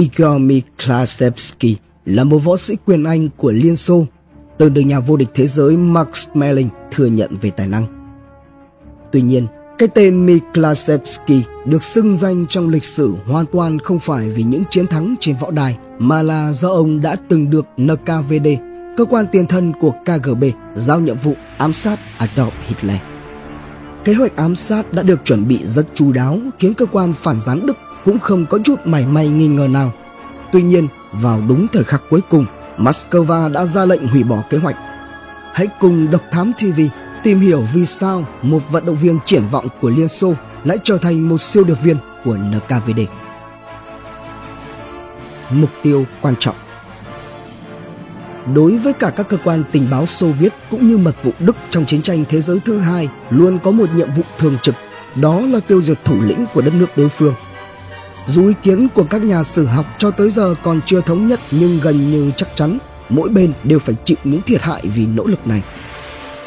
Igor Miklasevsky là một võ sĩ quyền Anh của Liên Xô, từng được nhà vô địch thế giới Max Schmeling thừa nhận về tài năng. Tuy nhiên, cái tên Miklasevsky được xưng danh trong lịch sử hoàn toàn không phải vì những chiến thắng trên võ đài, mà là do ông đã từng được NKVD, cơ quan tiền thân của KGB, giao nhiệm vụ ám sát Adolf Hitler. Kế hoạch ám sát đã được chuẩn bị rất chu đáo khiến cơ quan phản gián Đức cũng không có chút mảy may nghi ngờ nào. Tuy nhiên, vào đúng thời khắc cuối cùng, Moscow đã ra lệnh hủy bỏ kế hoạch. Hãy cùng Độc Thám TV tìm hiểu vì sao một vận động viên triển vọng của Liên Xô lại trở thành một siêu điệp viên của NKVD. Mục tiêu quan trọng Đối với cả các cơ quan tình báo Xô Viết cũng như mật vụ Đức trong chiến tranh thế giới thứ hai luôn có một nhiệm vụ thường trực, đó là tiêu diệt thủ lĩnh của đất nước đối phương. Dù ý kiến của các nhà sử học cho tới giờ còn chưa thống nhất nhưng gần như chắc chắn mỗi bên đều phải chịu những thiệt hại vì nỗ lực này.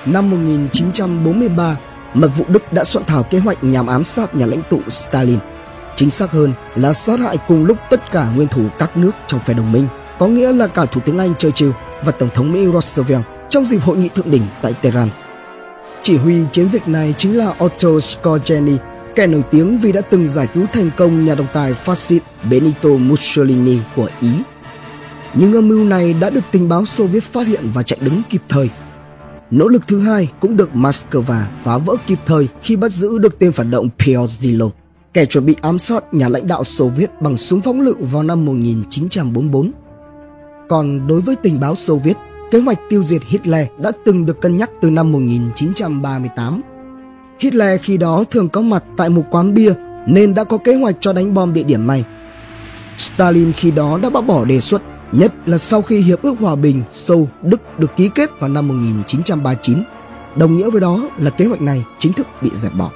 Năm 1943, mật vụ Đức đã soạn thảo kế hoạch nhằm ám sát nhà lãnh tụ Stalin. Chính xác hơn là sát hại cùng lúc tất cả nguyên thủ các nước trong phe đồng minh, có nghĩa là cả Thủ tướng Anh Churchill và Tổng thống Mỹ Roosevelt trong dịp hội nghị thượng đỉnh tại Tehran. Chỉ huy chiến dịch này chính là Otto Skorzeny kẻ nổi tiếng vì đã từng giải cứu thành công nhà độc tài phát xít Benito Mussolini của Ý. Nhưng âm mưu này đã được tình báo Xô Viết phát hiện và chạy đứng kịp thời – Nỗ lực thứ hai cũng được Moscow phá vỡ kịp thời khi bắt giữ được tên phản động Piozilo, kẻ chuẩn bị ám sát nhà lãnh đạo Xô Viết bằng súng phóng lựu vào năm 1944. Còn đối với tình báo Xô Viết, kế hoạch tiêu diệt Hitler đã từng được cân nhắc từ năm 1938. Hitler khi đó thường có mặt tại một quán bia nên đã có kế hoạch cho đánh bom địa điểm này. Stalin khi đó đã bác bỏ đề xuất Nhất là sau khi Hiệp ước Hòa bình Sâu Đức được ký kết vào năm 1939, đồng nghĩa với đó là kế hoạch này chính thức bị dẹp bỏ.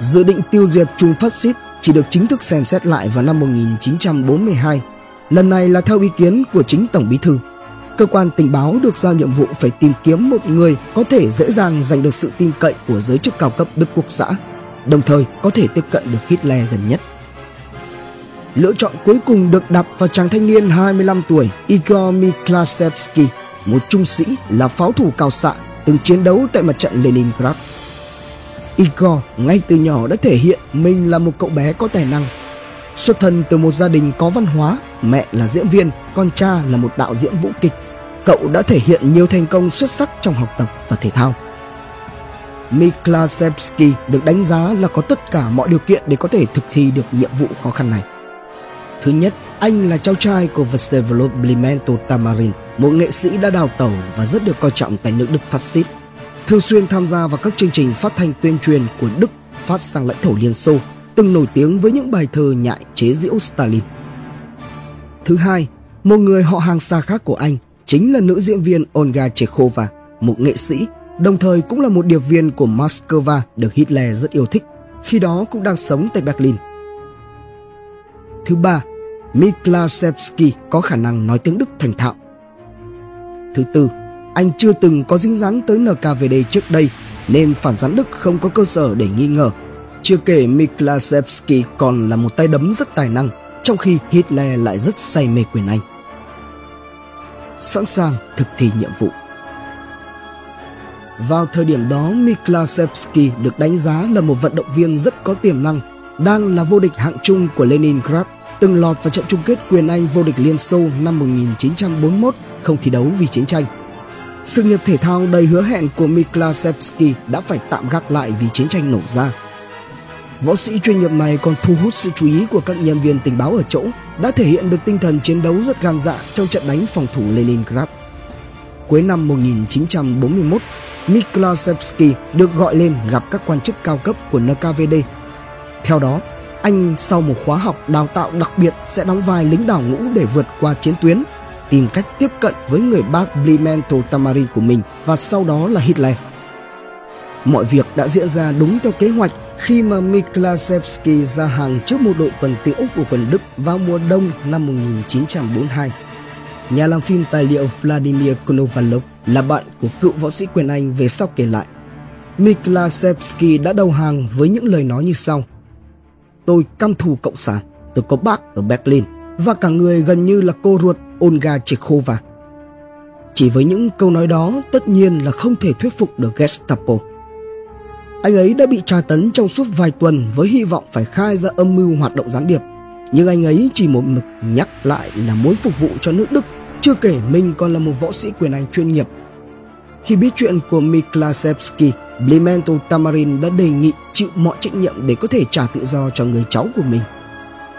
Dự định tiêu diệt Trung phát xít chỉ được chính thức xem xét lại vào năm 1942. Lần này là theo ý kiến của chính Tổng Bí Thư. Cơ quan tình báo được giao nhiệm vụ phải tìm kiếm một người có thể dễ dàng giành được sự tin cậy của giới chức cao cấp Đức Quốc xã, đồng thời có thể tiếp cận được Hitler gần nhất. Lựa chọn cuối cùng được đặt vào chàng thanh niên 25 tuổi Igor Miklasevsky, một trung sĩ là pháo thủ cao xạ từng chiến đấu tại mặt trận Leningrad. Igor ngay từ nhỏ đã thể hiện mình là một cậu bé có tài năng. Xuất thân từ một gia đình có văn hóa, mẹ là diễn viên, con cha là một đạo diễn vũ kịch. Cậu đã thể hiện nhiều thành công xuất sắc trong học tập và thể thao. Miklasevsky được đánh giá là có tất cả mọi điều kiện để có thể thực thi được nhiệm vụ khó khăn này. Thứ nhất, anh là cháu trai của Vsevolod Blimento Tamarin, một nghệ sĩ đã đào tẩu và rất được coi trọng tại nước Đức phát xít. Thường xuyên tham gia vào các chương trình phát thanh tuyên truyền của Đức phát sang lãnh thổ Liên Xô, từng nổi tiếng với những bài thơ nhại chế giễu Stalin. Thứ hai, một người họ hàng xa khác của anh chính là nữ diễn viên Olga Chekhova, một nghệ sĩ, đồng thời cũng là một điệp viên của Moscow được Hitler rất yêu thích, khi đó cũng đang sống tại Berlin. Thứ ba, Miklasevsky có khả năng nói tiếng Đức thành thạo. Thứ tư, anh chưa từng có dính dáng tới NKVD trước đây nên phản gián Đức không có cơ sở để nghi ngờ. Chưa kể Miklasevsky còn là một tay đấm rất tài năng, trong khi Hitler lại rất say mê quyền Anh. Sẵn sàng thực thi nhiệm vụ. Vào thời điểm đó, Miklasevsky được đánh giá là một vận động viên rất có tiềm năng, đang là vô địch hạng trung của Leningrad từng lọt vào trận chung kết quyền Anh vô địch Liên Xô năm 1941 không thi đấu vì chiến tranh. Sự nghiệp thể thao đầy hứa hẹn của Miklasevsky đã phải tạm gác lại vì chiến tranh nổ ra. Võ sĩ chuyên nghiệp này còn thu hút sự chú ý của các nhân viên tình báo ở chỗ, đã thể hiện được tinh thần chiến đấu rất gan dạ trong trận đánh phòng thủ Leningrad. Cuối năm 1941, Miklasevsky được gọi lên gặp các quan chức cao cấp của NKVD. Theo đó, anh sau một khóa học đào tạo đặc biệt sẽ đóng vai lính đảo ngũ để vượt qua chiến tuyến, tìm cách tiếp cận với người bác Blimento Tamari của mình và sau đó là Hitler. Mọi việc đã diễn ra đúng theo kế hoạch khi mà Miklasevsky ra hàng trước một đội tuần tiễu của quân Đức vào mùa đông năm 1942. Nhà làm phim tài liệu Vladimir Konovalov là bạn của cựu võ sĩ quyền Anh về sau kể lại. Miklasevsky đã đầu hàng với những lời nói như sau – Tôi căm thù Cộng sản, tôi có bác ở Berlin và cả người gần như là cô ruột Olga Chekhova. Chỉ với những câu nói đó tất nhiên là không thể thuyết phục được Gestapo. Anh ấy đã bị tra tấn trong suốt vài tuần với hy vọng phải khai ra âm mưu hoạt động gián điệp. Nhưng anh ấy chỉ một mực nhắc lại là muốn phục vụ cho nước Đức, chưa kể mình còn là một võ sĩ quyền Anh chuyên nghiệp. Khi biết chuyện của Miklasevsky, Blimento Tamarin đã đề nghị chịu mọi trách nhiệm để có thể trả tự do cho người cháu của mình.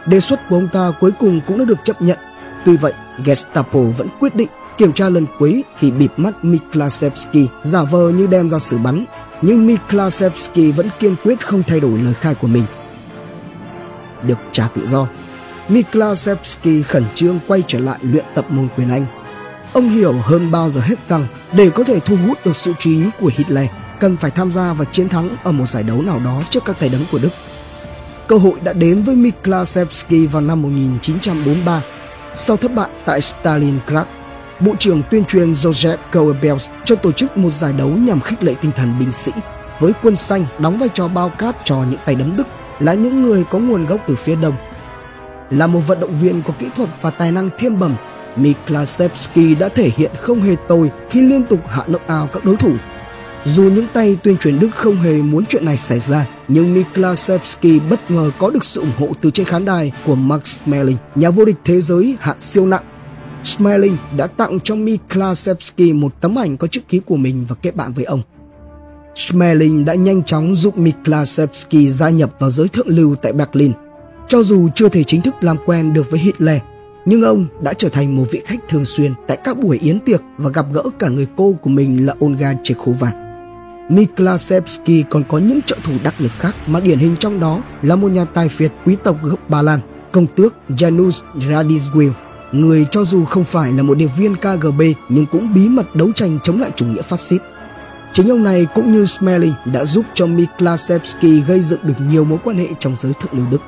Đề xuất của ông ta cuối cùng cũng đã được chấp nhận. Tuy vậy, Gestapo vẫn quyết định kiểm tra lần cuối khi bịt mắt Miklasevsky giả vờ như đem ra xử bắn nhưng Miklasevsky vẫn kiên quyết không thay đổi lời khai của mình. Được trả tự do, Miklasevsky khẩn trương quay trở lại luyện tập môn quyền Anh. Ông hiểu hơn bao giờ hết rằng để có thể thu hút được sự chú ý của Hitler, cần phải tham gia và chiến thắng ở một giải đấu nào đó trước các tay đấm của Đức. Cơ hội đã đến với Miklasevsky vào năm 1943 sau thất bại tại Stalingrad Bộ trưởng tuyên truyền Joseph Goebbels cho tổ chức một giải đấu nhằm khích lệ tinh thần binh sĩ với quân xanh đóng vai trò bao cát cho những tay đấm Đức là những người có nguồn gốc từ phía đông. Là một vận động viên có kỹ thuật và tài năng thiên bẩm, Miklasevsky đã thể hiện không hề tồi khi liên tục hạ knockout các đối thủ. Dù những tay tuyên truyền Đức không hề muốn chuyện này xảy ra, nhưng Miklasevsky bất ngờ có được sự ủng hộ từ trên khán đài của Max Schmeling, nhà vô địch thế giới hạng siêu nặng Smiling đã tặng cho Miklasevsky một tấm ảnh có chữ ký của mình và kết bạn với ông. Smiling đã nhanh chóng giúp Miklasevsky gia nhập vào giới thượng lưu tại Berlin. Cho dù chưa thể chính thức làm quen được với Hitler, nhưng ông đã trở thành một vị khách thường xuyên tại các buổi yến tiệc và gặp gỡ cả người cô của mình là Olga Chekhova. Miklasevsky còn có những trợ thủ đắc lực khác mà điển hình trong đó là một nhà tài phiệt quý tộc gốc Ba Lan, công tước Janusz Radziwill người cho dù không phải là một điệp viên KGB nhưng cũng bí mật đấu tranh chống lại chủ nghĩa phát xít. Chính ông này cũng như Smelling đã giúp cho Miklasevsky gây dựng được nhiều mối quan hệ trong giới thượng lưu Đức.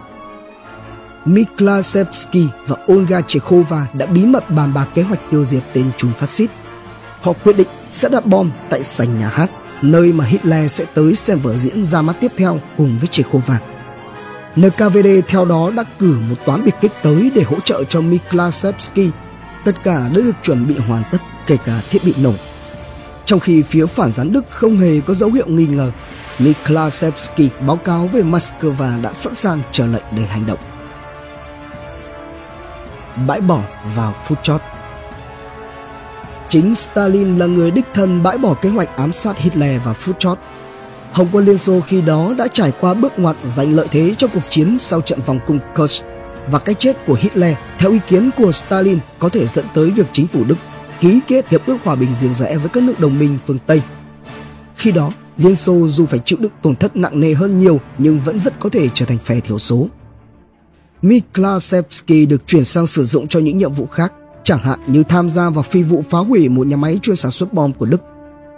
Miklasevsky và Olga Chekhova đã bí mật bàn bạc kế hoạch tiêu diệt tên trùm phát xít. Họ quyết định sẽ đặt bom tại sảnh nhà hát, nơi mà Hitler sẽ tới xem vở diễn ra mắt tiếp theo cùng với Chekhova. NKVD theo đó đã cử một toán biệt kích tới để hỗ trợ cho Miklasevsky. Tất cả đã được chuẩn bị hoàn tất, kể cả thiết bị nổ. Trong khi phía phản gián Đức không hề có dấu hiệu nghi ngờ, Miklasevsky báo cáo về Moscow đã sẵn sàng chờ lệnh để hành động. Bãi bỏ vào phút chót Chính Stalin là người đích thân bãi bỏ kế hoạch ám sát Hitler vào phút chót Hồng quân Liên Xô khi đó đã trải qua bước ngoặt giành lợi thế trong cuộc chiến sau trận vòng cung Kursk và cái chết của Hitler theo ý kiến của Stalin có thể dẫn tới việc chính phủ Đức ký kết hiệp ước hòa bình riêng rẽ với các nước đồng minh phương Tây. Khi đó, Liên Xô dù phải chịu đựng tổn thất nặng nề hơn nhiều nhưng vẫn rất có thể trở thành phe thiểu số. Miklasevsky được chuyển sang sử dụng cho những nhiệm vụ khác, chẳng hạn như tham gia vào phi vụ phá hủy một nhà máy chuyên sản xuất bom của Đức.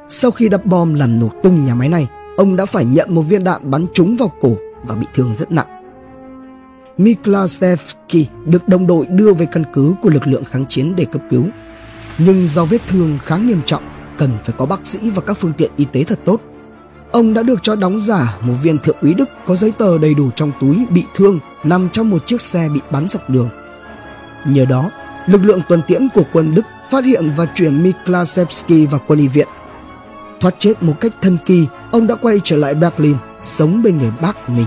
Sau khi đập bom làm nổ tung nhà máy này, ông đã phải nhận một viên đạn bắn trúng vào cổ và bị thương rất nặng. Miklasevsky được đồng đội đưa về căn cứ của lực lượng kháng chiến để cấp cứu. Nhưng do vết thương khá nghiêm trọng, cần phải có bác sĩ và các phương tiện y tế thật tốt. Ông đã được cho đóng giả một viên thượng úy Đức có giấy tờ đầy đủ trong túi bị thương nằm trong một chiếc xe bị bắn dọc đường. Nhờ đó, lực lượng tuần tiễn của quân Đức phát hiện và chuyển Miklasevsky vào quân y viện Thoát chết một cách thân kỳ, ông đã quay trở lại Berlin, sống bên người bác của mình.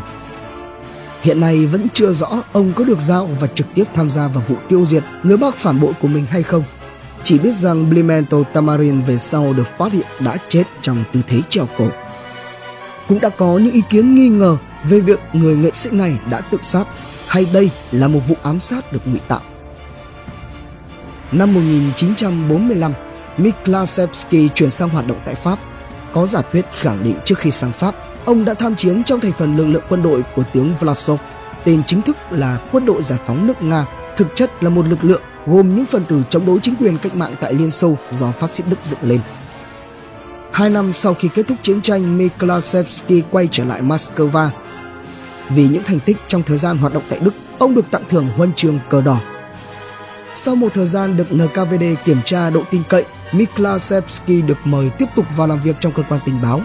Hiện nay vẫn chưa rõ ông có được giao và trực tiếp tham gia vào vụ tiêu diệt người bác phản bội của mình hay không. Chỉ biết rằng Blimento Tamarin về sau được phát hiện đã chết trong tư thế treo cổ. Cũng đã có những ý kiến nghi ngờ về việc người nghệ sĩ này đã tự sát hay đây là một vụ ám sát được ngụy tạo. Năm 1945, Miklasevsky chuyển sang hoạt động tại Pháp. Có giả thuyết khẳng định trước khi sang Pháp, ông đã tham chiến trong thành phần lực lượng quân đội của tướng Vlasov, tên chính thức là Quân đội Giải phóng nước Nga, thực chất là một lực lượng gồm những phần tử chống đối chính quyền cách mạng tại Liên Xô do phát xít Đức dựng lên. Hai năm sau khi kết thúc chiến tranh, Miklasevsky quay trở lại Moscow. Vì những thành tích trong thời gian hoạt động tại Đức, ông được tặng thưởng huân chương cờ đỏ sau một thời gian được NKVD kiểm tra độ tin cậy, Miklasevsky được mời tiếp tục vào làm việc trong cơ quan tình báo.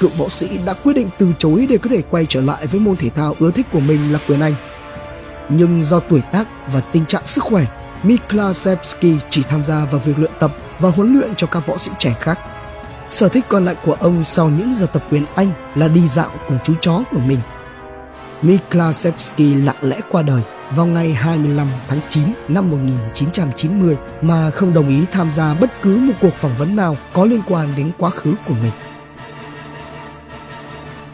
Cựu võ sĩ đã quyết định từ chối để có thể quay trở lại với môn thể thao ưa thích của mình là quyền Anh. Nhưng do tuổi tác và tình trạng sức khỏe, Miklasevsky chỉ tham gia vào việc luyện tập và huấn luyện cho các võ sĩ trẻ khác. Sở thích còn lại của ông sau những giờ tập quyền Anh là đi dạo cùng chú chó của mình. Miklaszewski lặng lẽ qua đời vào ngày 25 tháng 9 năm 1990 mà không đồng ý tham gia bất cứ một cuộc phỏng vấn nào có liên quan đến quá khứ của mình.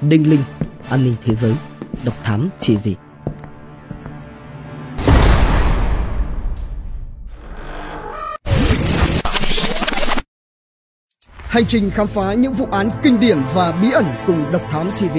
Đinh Linh, An ninh Thế giới, Độc Thám TV Hành trình khám phá những vụ án kinh điển và bí ẩn cùng Độc Thám TV